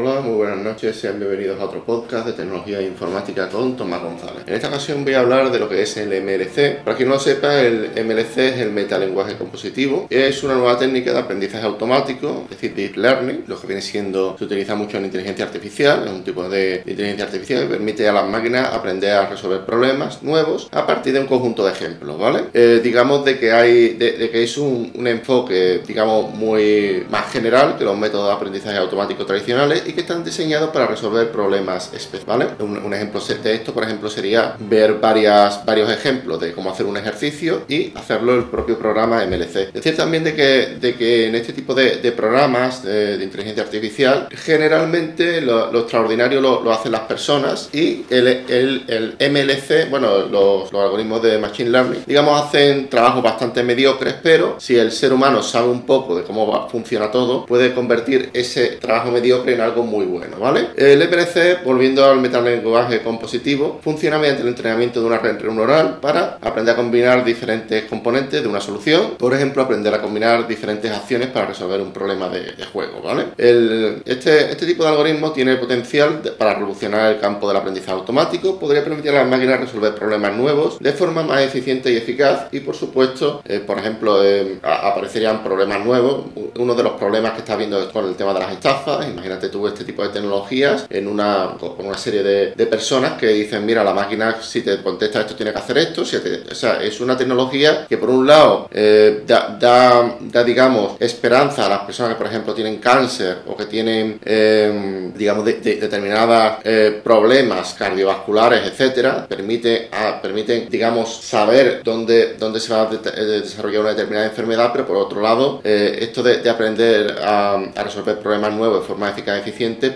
Hola, muy buenas noches, sean bienvenidos a otro podcast de tecnología e informática con Tomás González. En esta ocasión voy a hablar de lo que es el MLC. Para quien no lo sepa, el MLC es el metalenguaje compositivo. Es una nueva técnica de aprendizaje automático, es decir, Deep Learning, lo que viene siendo, se utiliza mucho en inteligencia artificial, es un tipo de inteligencia artificial que permite a las máquinas aprender a resolver problemas nuevos a partir de un conjunto de ejemplos, ¿vale? Eh, digamos de que hay, de, que es un, un enfoque, digamos, muy más general que los métodos de aprendizaje automático tradicionales y que están diseñados para resolver problemas especiales. Un, ejemplo de esto, por ejemplo, sería ver varias, varios ejemplos de cómo hacer un ejercicio y hacerlo el propio programa MLC. Decir también de que, de que en este tipo de, programas de, inteligencia artificial, generalmente lo, extraordinario lo, hacen las personas y el, el, MLC, bueno, los, los algoritmos de Machine Learning, digamos, hacen trabajos bastante mediocres, pero si el ser humano sabe un poco de cómo funciona todo, puede convertir ese trabajo mediocre en algo muy bueno, ¿vale? El EPRC, volviendo al metalenguaje compositivo, funciona mediante el entrenamiento de una red neuronal para aprender a combinar diferentes componentes de una solución, por ejemplo, aprender a combinar diferentes acciones para resolver un problema de, juego, ¿vale? este, este tipo de algoritmo tiene potencial para revolucionar el campo del aprendizaje automático, podría permitir a las máquinas resolver problemas nuevos de forma más eficiente y eficaz y, por supuesto, eh, por ejemplo, eh, aparecerían problemas nuevos. Uno de los problemas que está viendo con el tema de las estafas, imagínate tú este tipo de tecnologías en una, con una serie de, de, personas que dicen, mira, la máquina si te contesta esto tiene que hacer esto. Si o sea, es una tecnología que por un lado eh, da, da, digamos, esperanza a las personas que, por ejemplo, tienen cáncer o que tienen, eh, digamos, determinados eh, problemas cardiovasculares, etcétera, permite, a, permiten, digamos, saber dónde, dónde se va a desarrollar una determinada enfermedad, pero por otro lado, esto de, aprender a, a resolver problemas nuevos de forma eficaz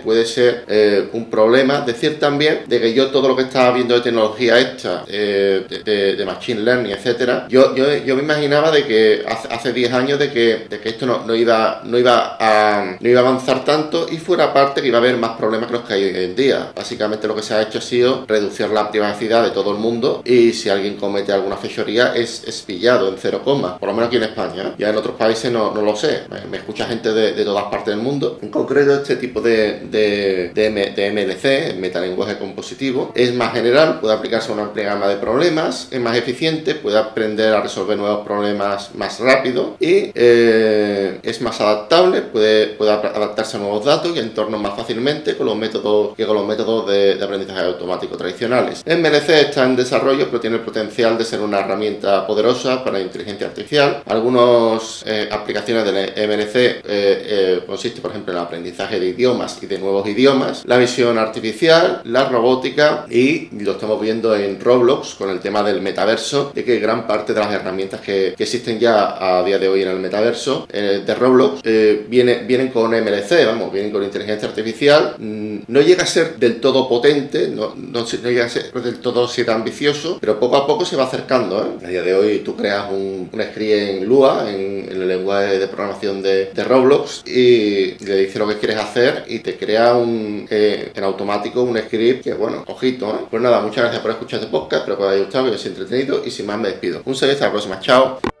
puede ser eh, un problema. Decir también de que yo todo lo que estaba viendo de tecnología esta, eh, de, machine learning, etcétera, yo, yo, yo, me imaginaba de que hace 10 años de que, de que esto no, no, iba, no, iba a, no iba a avanzar tanto y fuera parte que iba a haber más problemas que los que hay hoy en día. Básicamente lo que se ha hecho ha sido reducir la privacidad de todo el mundo y si alguien comete alguna fechoría es, es pillado en cero coma, por lo menos aquí en España. Ya en otros países no, no lo sé. Me, escucha gente de, de todas partes del mundo. En concreto este tipo de, de, MLC, metalenguaje compositivo, es más general, puede aplicarse a una amplia gama de problemas, es más eficiente, puede aprender a resolver nuevos problemas más rápido y eh, es más adaptable, puede, puede adaptarse a nuevos datos y entornos más fácilmente con los métodos, que con los métodos de, aprendizaje automático tradicionales. MLC está en desarrollo, pero tiene el potencial de ser una herramienta poderosa para la inteligencia artificial. Algunas eh, aplicaciones del MLC eh, consiste, por ejemplo, en el aprendizaje de idiomas y de nuevos idiomas, la visión artificial, la robótica y lo estamos viendo en Roblox con el tema del metaverso, de que gran parte de las herramientas que, existen ya a día de hoy en el metaverso eh, de Roblox eh, viene, vienen con MLC, vamos, vienen con inteligencia artificial. Mm, no llega a ser del todo potente, no, no, llega a ser del todo ser ambicioso, pero poco a poco se va acercando. ¿eh? A día de hoy tú creas un, script en Lua, en, el lenguaje de programación de, de Roblox, y le dices lo que quieres hacer y te crea un, eh, en automático un script que, bueno, ojito, ¿eh? Pues nada, muchas gracias por escuchar este podcast, espero que os haya gustado, que os haya entretenido y sin más me despido. Un saludo, hasta la próxima, chao.